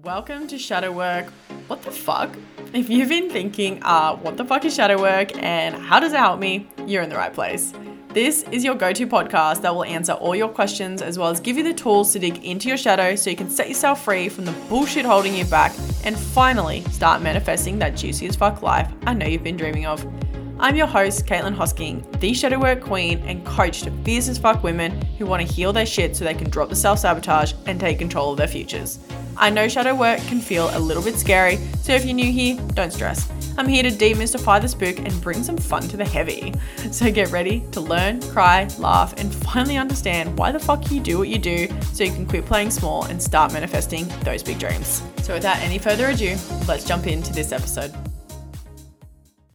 Welcome to Shadow Work. What the fuck? If you've been thinking, uh, what the fuck is shadow work and how does it help me, you're in the right place. This is your go to podcast that will answer all your questions as well as give you the tools to dig into your shadow so you can set yourself free from the bullshit holding you back and finally start manifesting that juicy as fuck life I know you've been dreaming of. I'm your host, Caitlin Hosking, the shadow work queen and coach to fierce as fuck women who want to heal their shit so they can drop the self sabotage and take control of their futures. I know shadow work can feel a little bit scary, so if you're new here, don't stress. I'm here to demystify the spook and bring some fun to the heavy. So get ready to learn, cry, laugh, and finally understand why the fuck you do what you do so you can quit playing small and start manifesting those big dreams. So without any further ado, let's jump into this episode.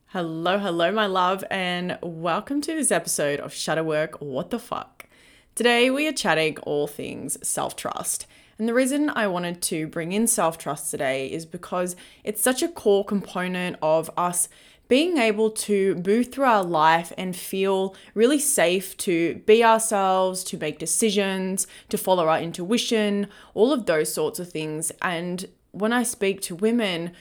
Hello, hello, my love, and welcome to this episode of Shadow Work What the Fuck. Today we are chatting all things self trust. And the reason I wanted to bring in self trust today is because it's such a core component of us being able to move through our life and feel really safe to be ourselves, to make decisions, to follow our intuition, all of those sorts of things. And when I speak to women,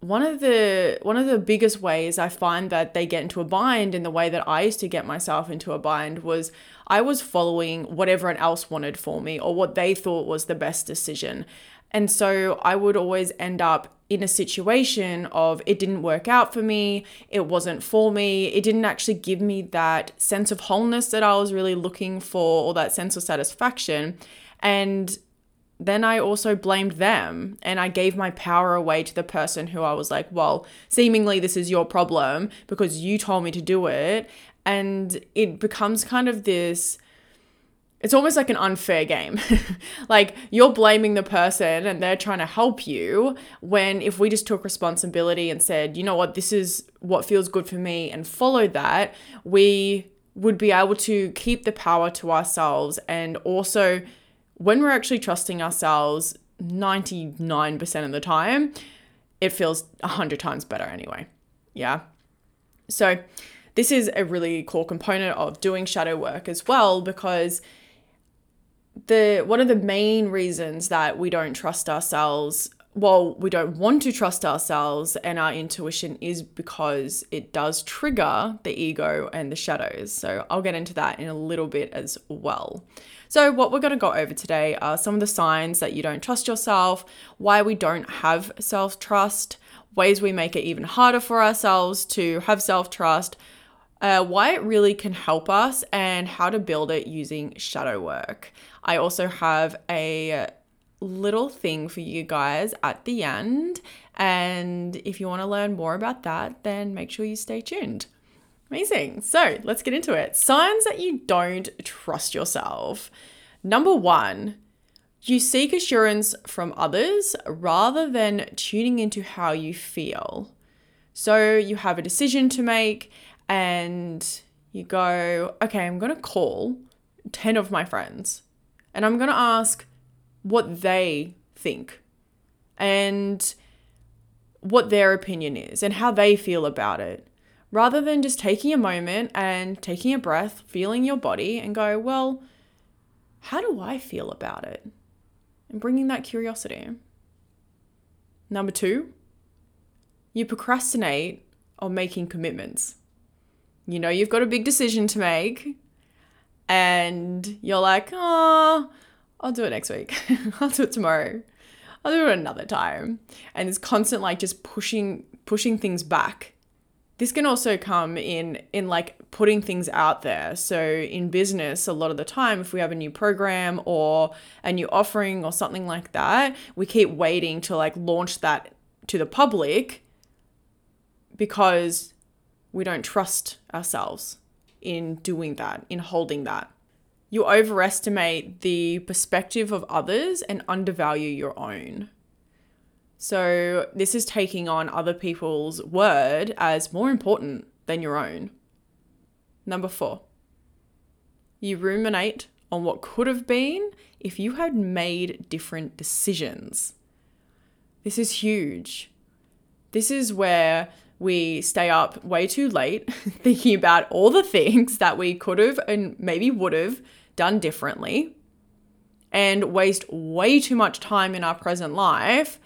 one of the one of the biggest ways I find that they get into a bind in the way that I used to get myself into a bind was I was following what everyone else wanted for me or what they thought was the best decision. And so I would always end up in a situation of it didn't work out for me, it wasn't for me, it didn't actually give me that sense of wholeness that I was really looking for or that sense of satisfaction. And then I also blamed them and I gave my power away to the person who I was like, well, seemingly this is your problem because you told me to do it. And it becomes kind of this it's almost like an unfair game. like you're blaming the person and they're trying to help you when if we just took responsibility and said, you know what, this is what feels good for me and followed that, we would be able to keep the power to ourselves and also when we're actually trusting ourselves 99% of the time, it feels 100 times better anyway. Yeah. So, this is a really core component of doing shadow work as well because the one of the main reasons that we don't trust ourselves well we don't want to trust ourselves and our intuition is because it does trigger the ego and the shadows. So i'll get into that in a little bit as well. So, what we're going to go over today are some of the signs that you don't trust yourself, why we don't have self trust, ways we make it even harder for ourselves to have self trust, uh, why it really can help us, and how to build it using shadow work. I also have a little thing for you guys at the end. And if you want to learn more about that, then make sure you stay tuned. Amazing. So let's get into it. Signs that you don't trust yourself. Number one, you seek assurance from others rather than tuning into how you feel. So you have a decision to make and you go, okay, I'm going to call 10 of my friends and I'm going to ask what they think and what their opinion is and how they feel about it rather than just taking a moment and taking a breath, feeling your body, and go, well, how do I feel about it? And bringing that curiosity. Number two, you procrastinate on making commitments. You know, you've got a big decision to make, and you're like, oh, I'll do it next week. I'll do it tomorrow. I'll do it another time. And it's constant like just pushing pushing things back this can also come in in like putting things out there so in business a lot of the time if we have a new program or a new offering or something like that we keep waiting to like launch that to the public because we don't trust ourselves in doing that in holding that you overestimate the perspective of others and undervalue your own so, this is taking on other people's word as more important than your own. Number four, you ruminate on what could have been if you had made different decisions. This is huge. This is where we stay up way too late thinking about all the things that we could have and maybe would have done differently. and waste way too much time in our present life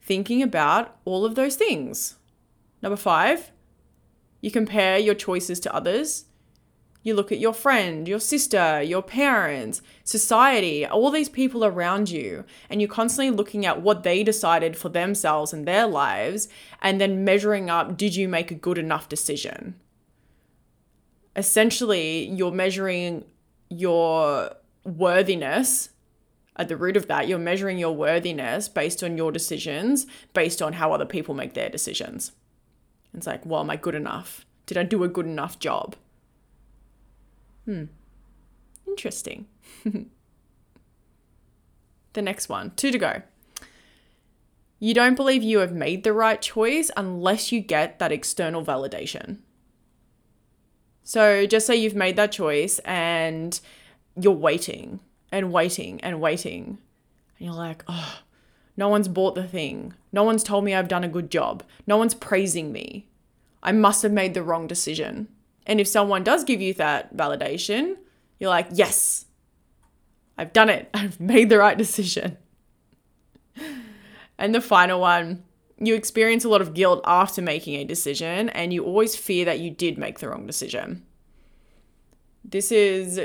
thinking about all of those things. Number five, you compare your choices to others. You look at your friend, your sister, your parents, society, all these people around you, and you're constantly looking at what they decided for themselves and their lives, and then measuring up did you make a good enough decision? Essentially, you're measuring your worthiness at the root of that, you're measuring your worthiness based on your decisions, based on how other people make their decisions. It's like, well, am I good enough? Did I do a good enough job? Hmm. Interesting. the next one, two to go. You don't believe you have made the right choice unless you get that external validation. So just say you've made that choice and you're waiting and waiting and waiting. And you're like, oh, no one's bought the thing. No one's told me I've done a good job. No one's praising me. I must have made the wrong decision. And if someone does give you that validation, you're like, yes, I've done it. I've made the right decision. And the final one, you experience a lot of guilt after making a decision, and you always fear that you did make the wrong decision. This is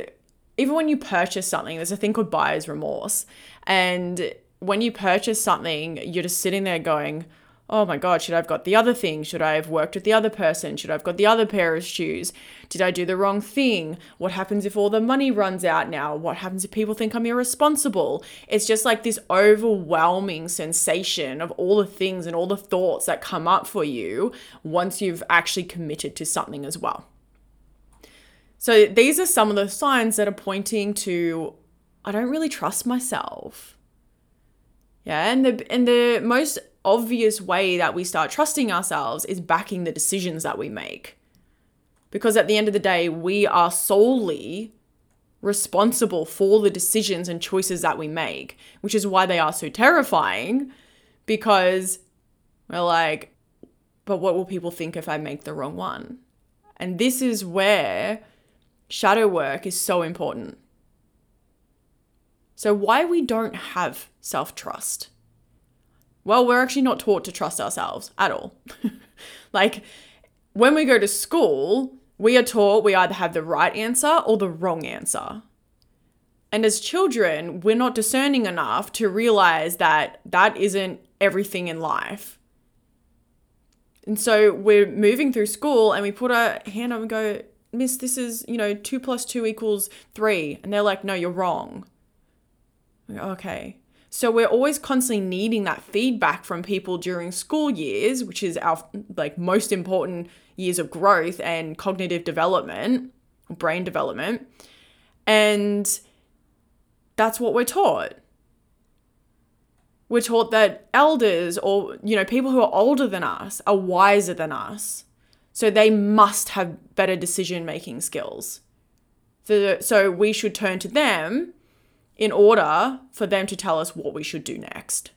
even when you purchase something, there's a thing called buyer's remorse. And when you purchase something, you're just sitting there going, oh my God, should I have got the other thing? Should I have worked with the other person? Should I have got the other pair of shoes? Did I do the wrong thing? What happens if all the money runs out now? What happens if people think I'm irresponsible? It's just like this overwhelming sensation of all the things and all the thoughts that come up for you once you've actually committed to something as well. So these are some of the signs that are pointing to I don't really trust myself. Yeah, and the and the most obvious way that we start trusting ourselves is backing the decisions that we make. Because at the end of the day, we are solely responsible for the decisions and choices that we make, which is why they are so terrifying because we're like, but what will people think if I make the wrong one? And this is where shadow work is so important. So, why we don't have self trust? Well, we're actually not taught to trust ourselves at all. like, when we go to school, we are taught we either have the right answer or the wrong answer. And as children, we're not discerning enough to realize that that isn't everything in life. And so we're moving through school and we put our hand up and go, Miss, this is, you know, two plus two equals three. And they're like, no, you're wrong. Okay. So we're always constantly needing that feedback from people during school years, which is our like most important years of growth and cognitive development, brain development. And that's what we're taught. We're taught that elders or, you know, people who are older than us are wiser than us. So they must have better decision making skills. So we should turn to them in order for them to tell us what we should do next.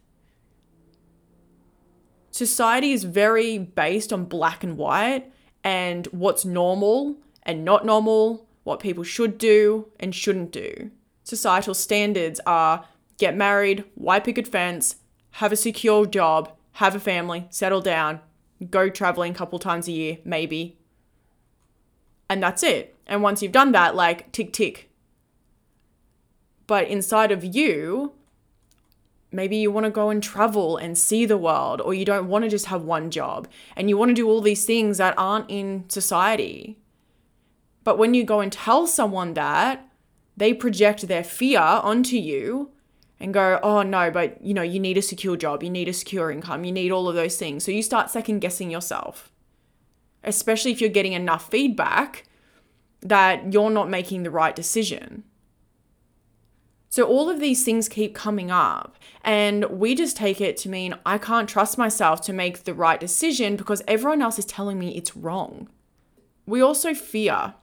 Society is very based on black and white and what's normal and not normal, what people should do and shouldn't do. Societal standards are get married, white picket fence, have a secure job, have a family, settle down, go traveling a couple times a year, maybe. And that's it. And once you've done that, like tick, tick. But inside of you, maybe you want to go and travel and see the world, or you don't want to just have one job and you want to do all these things that aren't in society. But when you go and tell someone that, they project their fear onto you and go, oh no, but you know, you need a secure job, you need a secure income, you need all of those things. So you start second guessing yourself, especially if you're getting enough feedback that you're not making the right decision. So all of these things keep coming up, and we just take it to mean I can't trust myself to make the right decision because everyone else is telling me it's wrong. We also fear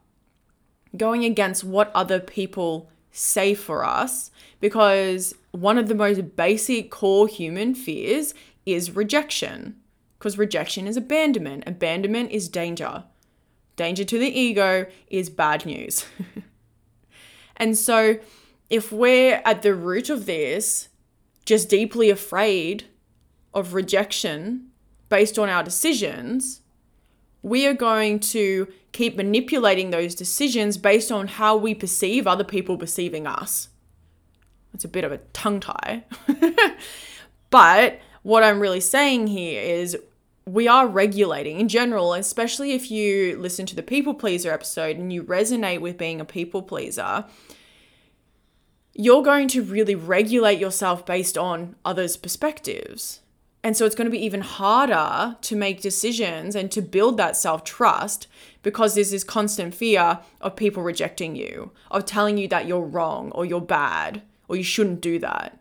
going against what other people say for us because one of the most basic core human fears is rejection. Because rejection is abandonment, abandonment is danger. Danger to the ego is bad news. and so if we're at the root of this, just deeply afraid of rejection based on our decisions, we are going to keep manipulating those decisions based on how we perceive other people perceiving us. It's a bit of a tongue tie. but what I'm really saying here is we are regulating in general, especially if you listen to the people pleaser episode and you resonate with being a people pleaser, you're going to really regulate yourself based on others' perspectives. And so it's going to be even harder to make decisions and to build that self trust because there's this constant fear of people rejecting you, of telling you that you're wrong or you're bad or you shouldn't do that.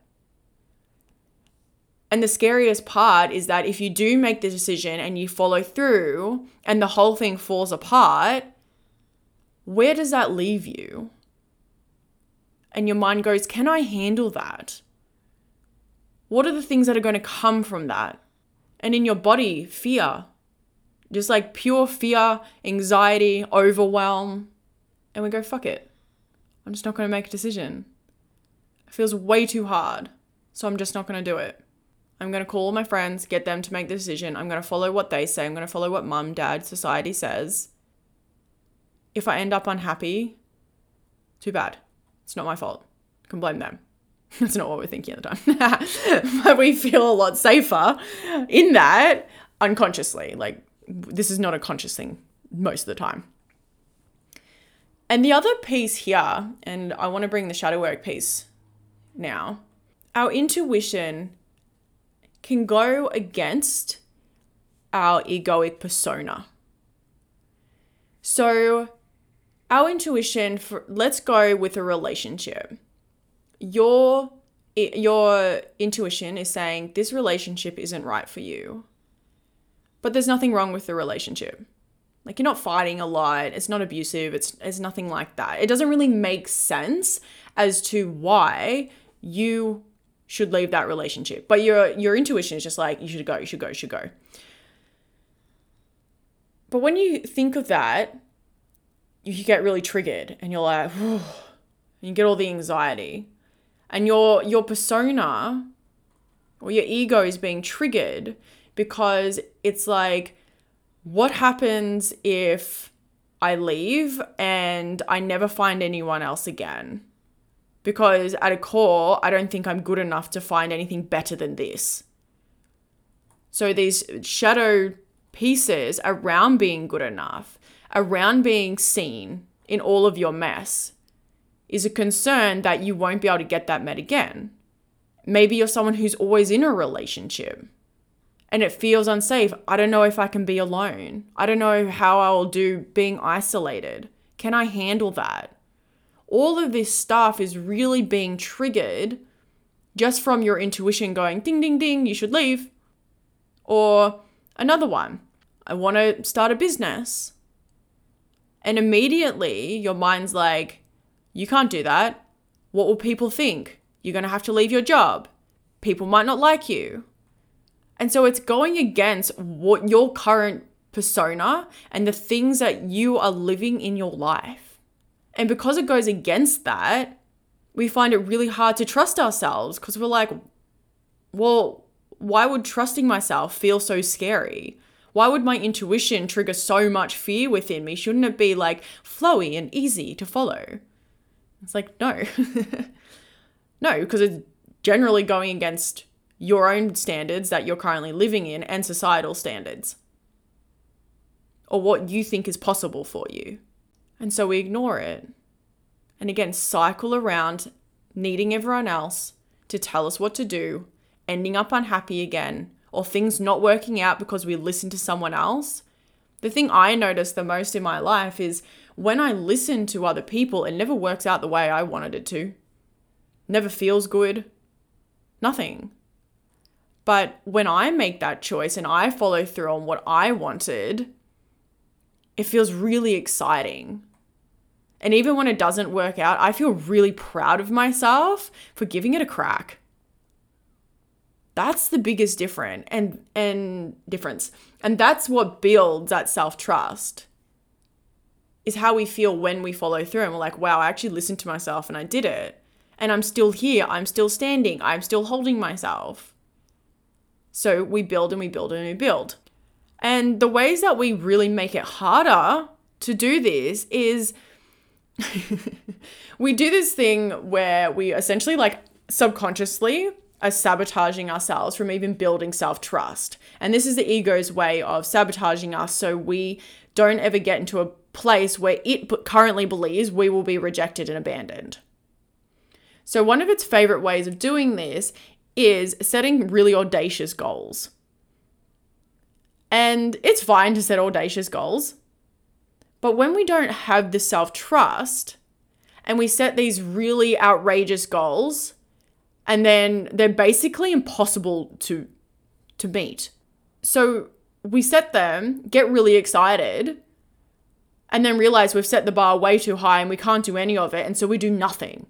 And the scariest part is that if you do make the decision and you follow through and the whole thing falls apart, where does that leave you? And your mind goes, Can I handle that? What are the things that are going to come from that? And in your body, fear. Just like pure fear, anxiety, overwhelm. And we go, fuck it. I'm just not going to make a decision. It feels way too hard. So I'm just not going to do it. I'm going to call my friends, get them to make the decision. I'm going to follow what they say. I'm going to follow what mum, dad, society says. If I end up unhappy, too bad. It's not my fault. I can blame them. That's not what we're thinking at the time. but we feel a lot safer in that unconsciously. Like, this is not a conscious thing most of the time. And the other piece here, and I want to bring the shadow work piece now, our intuition can go against our egoic persona. So, our intuition for let's go with a relationship. Your your intuition is saying this relationship isn't right for you. But there's nothing wrong with the relationship. Like you're not fighting a lot, it's not abusive, it's it's nothing like that. It doesn't really make sense as to why you should leave that relationship. But your your intuition is just like you should go, you should go, you should go. But when you think of that, you get really triggered and you're like, and you get all the anxiety. And your your persona or your ego is being triggered because it's like, what happens if I leave and I never find anyone else again? because at a core, I don't think I'm good enough to find anything better than this. So these shadow pieces around being good enough, around being seen in all of your mess, is a concern that you won't be able to get that met again. Maybe you're someone who's always in a relationship and it feels unsafe. I don't know if I can be alone. I don't know how I will do being isolated. Can I handle that? all of this stuff is really being triggered just from your intuition going ding, ding, ding, you should leave. Or another one, I want to start a business. And immediately your mind's like, you can't do that. What will people think? You're going to have to leave your job. People might not like you. And so it's going against what your current persona and the things that you are living in your life. And because it goes against that, we find it really hard to trust ourselves because we're like, well, why would trusting myself feel so scary? Why would my intuition trigger so much fear within me? Shouldn't it be like flowy and easy to follow? It's like, no. no, because it's generally going against your own standards that you're currently living in and societal standards or what you think is possible for you. And so we ignore it. And again, cycle around needing everyone else to tell us what to do, ending up unhappy again, or things not working out because we listen to someone else. The thing I notice the most in my life is when I listen to other people, it never works out the way I wanted it to. Never feels good. Nothing. But when I make that choice and I follow through on what I wanted, it feels really exciting. And even when it doesn't work out, I feel really proud of myself for giving it a crack. That's the biggest difference and and difference. And that's what builds that self-trust. Is how we feel when we follow through and we're like, wow, I actually listened to myself and I did it. And I'm still here. I'm still standing. I'm still holding myself. So we build and we build and we build. And the ways that we really make it harder to do this is we do this thing where we essentially like subconsciously are sabotaging ourselves from even building self trust. And this is the ego's way of sabotaging us so we don't ever get into a place where it currently believes we will be rejected and abandoned. So, one of its favorite ways of doing this is setting really audacious goals. And it's fine to set audacious goals. But when we don't have the self trust and we set these really outrageous goals, and then they're basically impossible to to meet. So we set them, get really excited, and then realize we've set the bar way too high and we can't do any of it, and so we do nothing.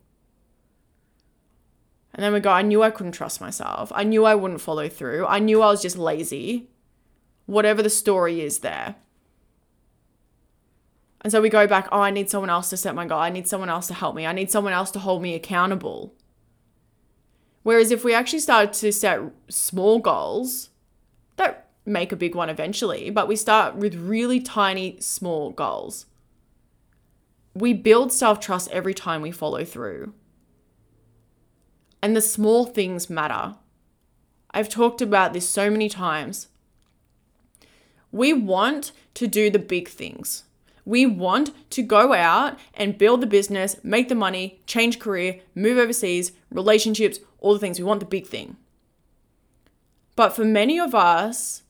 And then we go, I knew I couldn't trust myself. I knew I wouldn't follow through. I knew I was just lazy. Whatever the story is there. And so we go back, oh, I need someone else to set my goal. I need someone else to help me. I need someone else to hold me accountable. Whereas if we actually start to set small goals that make a big one eventually, but we start with really tiny, small goals, we build self trust every time we follow through. And the small things matter. I've talked about this so many times. We want to do the big things. We want to go out and build the business, make the money, change career, move overseas, relationships, all the things. We want the big thing. But for many of us,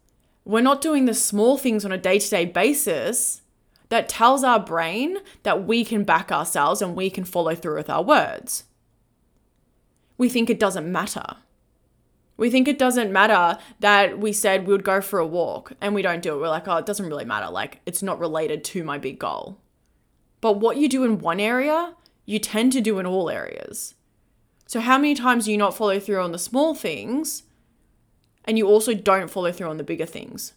we're not doing the small things on a day to day basis that tells our brain that we can back ourselves and we can follow through with our words. We think it doesn't matter. We think it doesn't matter that we said we would go for a walk and we don't do it. We're like, oh, it doesn't really matter. Like, it's not related to my big goal. But what you do in one area, you tend to do in all areas. So, how many times do you not follow through on the small things and you also don't follow through on the bigger things?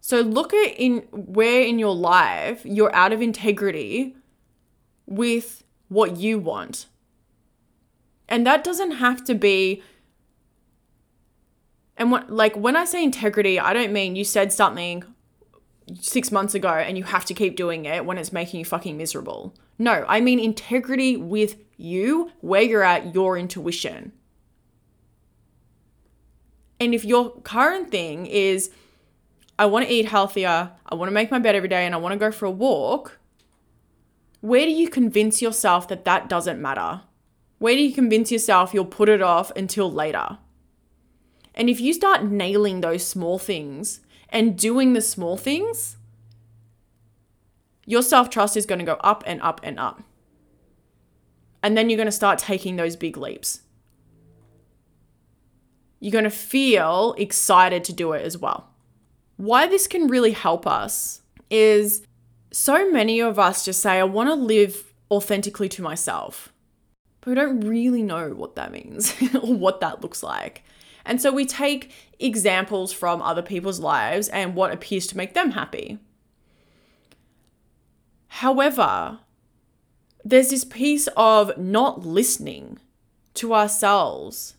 So, look at in where in your life you're out of integrity with what you want. And that doesn't have to be and what like when I say integrity, I don't mean you said something 6 months ago and you have to keep doing it when it's making you fucking miserable. No, I mean integrity with you, where you're at, your intuition. And if your current thing is I want to eat healthier, I want to make my bed every day and I want to go for a walk, where do you convince yourself that that doesn't matter? Where do you convince yourself you'll put it off until later? And if you start nailing those small things and doing the small things, your self trust is going to go up and up and up. And then you're going to start taking those big leaps. You're going to feel excited to do it as well. Why this can really help us is so many of us just say, I want to live authentically to myself but we don't really know what that means or what that looks like. And so we take examples from other people's lives and what appears to make them happy. However, there's this piece of not listening to ourselves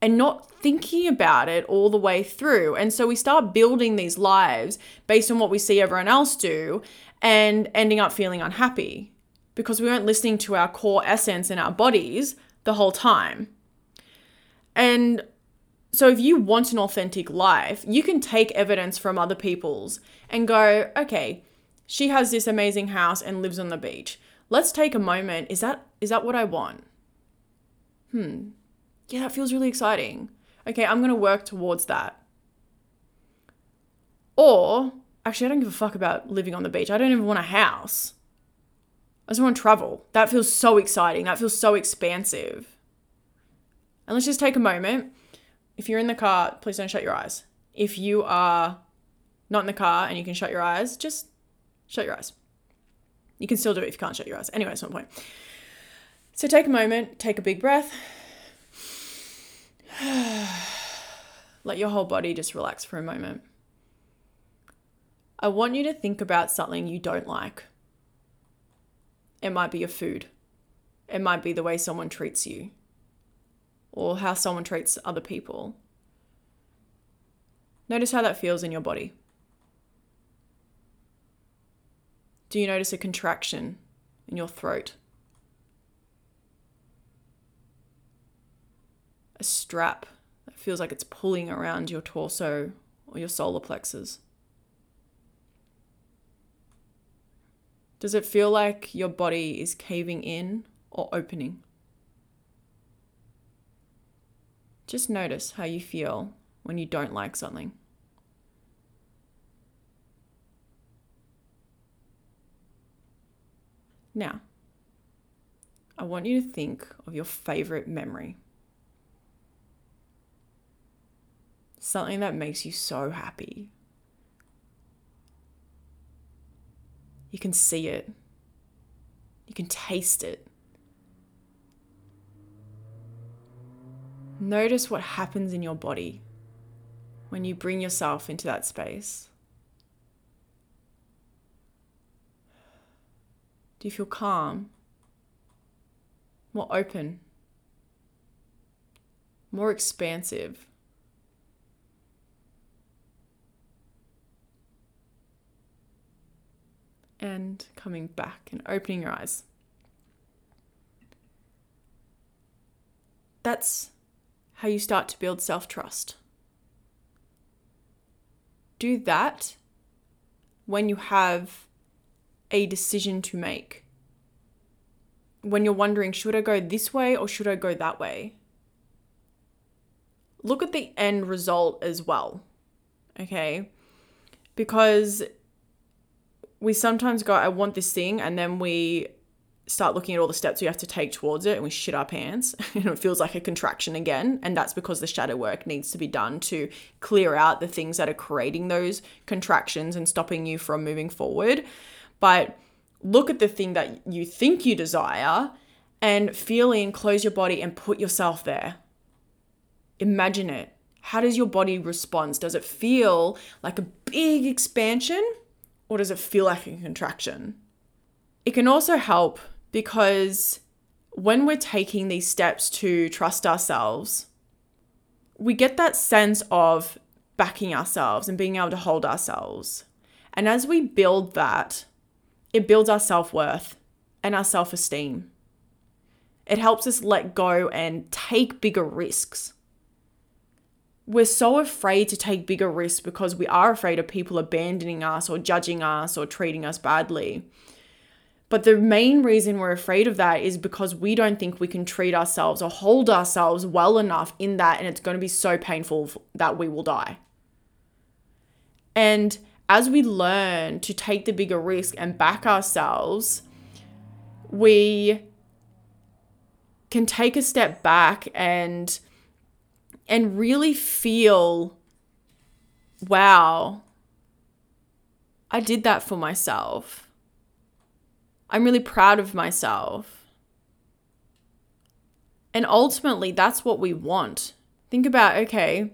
and not thinking about it all the way through. And so we start building these lives based on what we see everyone else do and ending up feeling unhappy because we weren't listening to our core essence in our bodies the whole time. And so, if you want an authentic life, you can take evidence from other people's and go, okay, she has this amazing house and lives on the beach. Let's take a moment. Is that is that what I want? Hmm. Yeah, that feels really exciting. Okay, I'm going to work towards that. Or, actually, I don't give a fuck about living on the beach. I don't even want a house. I just want to travel. That feels so exciting. That feels so expansive. And let's just take a moment. If you're in the car, please don't shut your eyes. If you are not in the car and you can shut your eyes, just shut your eyes. You can still do it if you can't shut your eyes. Anyway, that's one point. So take a moment, take a big breath. Let your whole body just relax for a moment. I want you to think about something you don't like. It might be your food. It might be the way someone treats you or how someone treats other people. Notice how that feels in your body. Do you notice a contraction in your throat? A strap that feels like it's pulling around your torso or your solar plexus? Does it feel like your body is caving in or opening? Just notice how you feel when you don't like something. Now, I want you to think of your favorite memory. Something that makes you so happy. You can see it, you can taste it. Notice what happens in your body when you bring yourself into that space. Do you feel calm? More open? More expansive? And coming back and opening your eyes. That's how you start to build self trust. Do that when you have a decision to make. When you're wondering, should I go this way or should I go that way? Look at the end result as well. Okay? Because we sometimes go, I want this thing, and then we start looking at all the steps we have to take towards it and we shit our pants and it feels like a contraction again. And that's because the shadow work needs to be done to clear out the things that are creating those contractions and stopping you from moving forward. But look at the thing that you think you desire and feel in close your body and put yourself there. Imagine it. How does your body respond? Does it feel like a big expansion or does it feel like a contraction it can also help because when we're taking these steps to trust ourselves, we get that sense of backing ourselves and being able to hold ourselves. And as we build that, it builds our self worth and our self esteem. It helps us let go and take bigger risks. We're so afraid to take bigger risks because we are afraid of people abandoning us or judging us or treating us badly. But the main reason we're afraid of that is because we don't think we can treat ourselves or hold ourselves well enough in that, and it's going to be so painful that we will die. And as we learn to take the bigger risk and back ourselves, we can take a step back and and really feel wow I did that for myself I'm really proud of myself. And ultimately, that's what we want. Think about okay,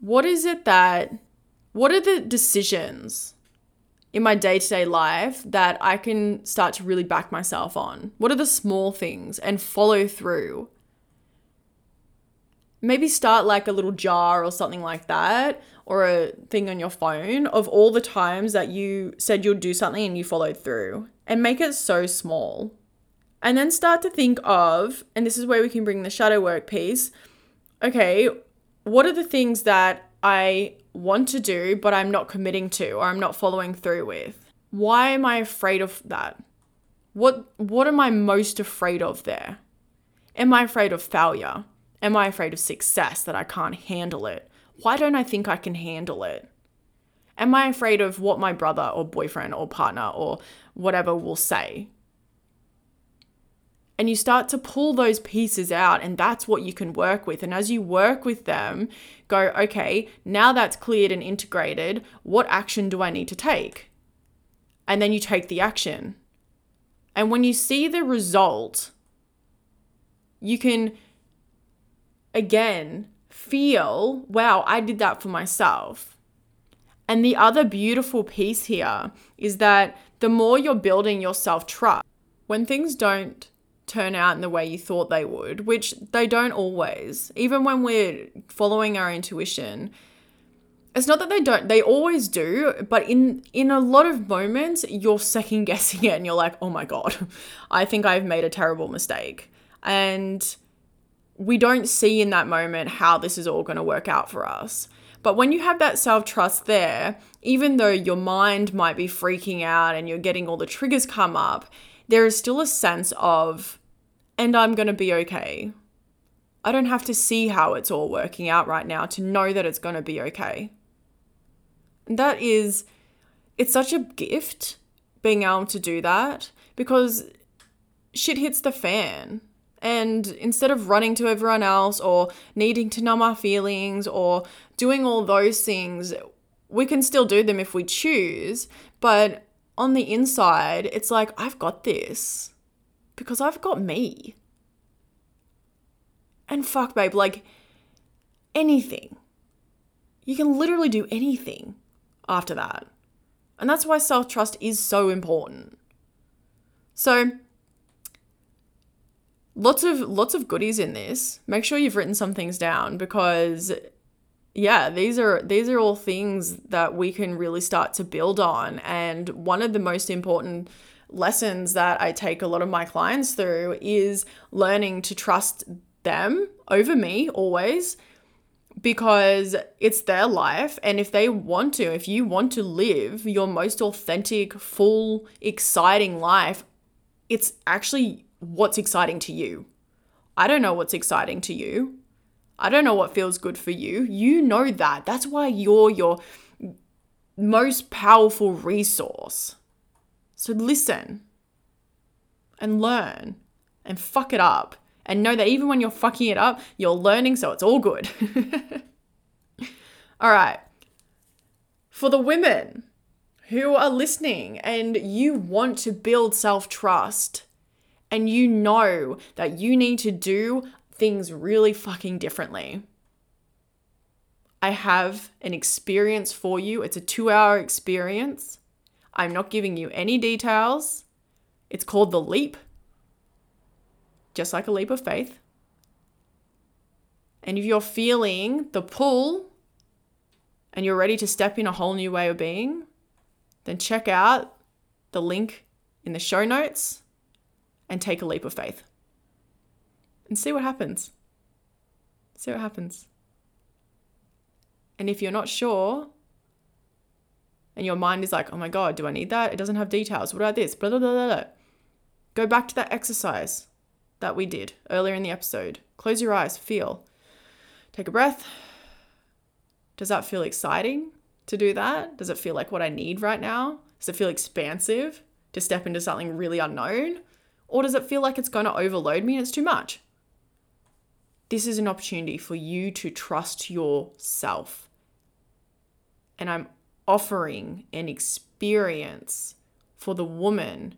what is it that, what are the decisions in my day to day life that I can start to really back myself on? What are the small things and follow through? Maybe start like a little jar or something like that, or a thing on your phone of all the times that you said you'll do something and you followed through and make it so small. And then start to think of, and this is where we can bring the shadow work piece. Okay, what are the things that I want to do, but I'm not committing to or I'm not following through with? Why am I afraid of that? What what am I most afraid of there? Am I afraid of failure? Am I afraid of success that I can't handle it? Why don't I think I can handle it? Am I afraid of what my brother or boyfriend or partner or whatever will say? And you start to pull those pieces out, and that's what you can work with. And as you work with them, go, okay, now that's cleared and integrated, what action do I need to take? And then you take the action. And when you see the result, you can again feel, wow, I did that for myself. And the other beautiful piece here is that the more you're building your self trust, when things don't turn out in the way you thought they would, which they don't always. Even when we're following our intuition, it's not that they don't they always do but in in a lot of moments you're second guessing it and you're like oh my god i think i've made a terrible mistake and we don't see in that moment how this is all going to work out for us. But when you have that self trust there even though your mind might be freaking out and you're getting all the triggers come up there is still a sense of and i'm going to be okay. I don't have to see how it's all working out right now to know that it's going to be okay. That is, it's such a gift being able to do that because shit hits the fan. And instead of running to everyone else or needing to numb our feelings or doing all those things, we can still do them if we choose. But on the inside, it's like, I've got this because I've got me. And fuck, babe, like anything. You can literally do anything after that. And that's why self trust is so important. So, lots of lots of goodies in this. Make sure you've written some things down because yeah, these are these are all things that we can really start to build on and one of the most important lessons that I take a lot of my clients through is learning to trust them over me always because it's their life. And if they want to, if you want to live your most authentic, full, exciting life, it's actually what's exciting to you. I don't know what's exciting to you. I don't know what feels good for you. You know that. That's why you're your most powerful resource. So listen and learn and fuck it up and know that even when you're fucking it up, you're learning, so it's all good. all right. For the women who are listening and you want to build self trust and you know that you need to do things really fucking differently. I have an experience for you. It's a two hour experience. I'm not giving you any details. It's called The Leap just like a leap of faith. And if you're feeling the pull and you're ready to step in a whole new way of being, then check out the link in the show notes and take a leap of faith and see what happens. See what happens. And if you're not sure, and your mind is like, oh my God, do I need that? It doesn't have details. What about this? Blah, blah, blah, blah. Go back to that exercise that we did earlier in the episode. Close your eyes, feel. Take a breath. Does that feel exciting to do that? Does it feel like what I need right now? Does it feel expansive to step into something really unknown? Or does it feel like it's going to overload me and it's too much? This is an opportunity for you to trust yourself. And I'm offering an experience for the woman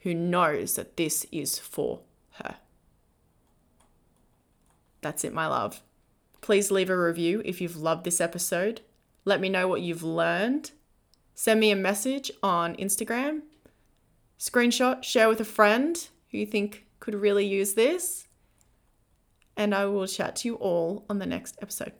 who knows that this is for her. That's it, my love. Please leave a review if you've loved this episode. Let me know what you've learned. Send me a message on Instagram. Screenshot, share with a friend who you think could really use this. And I will chat to you all on the next episode.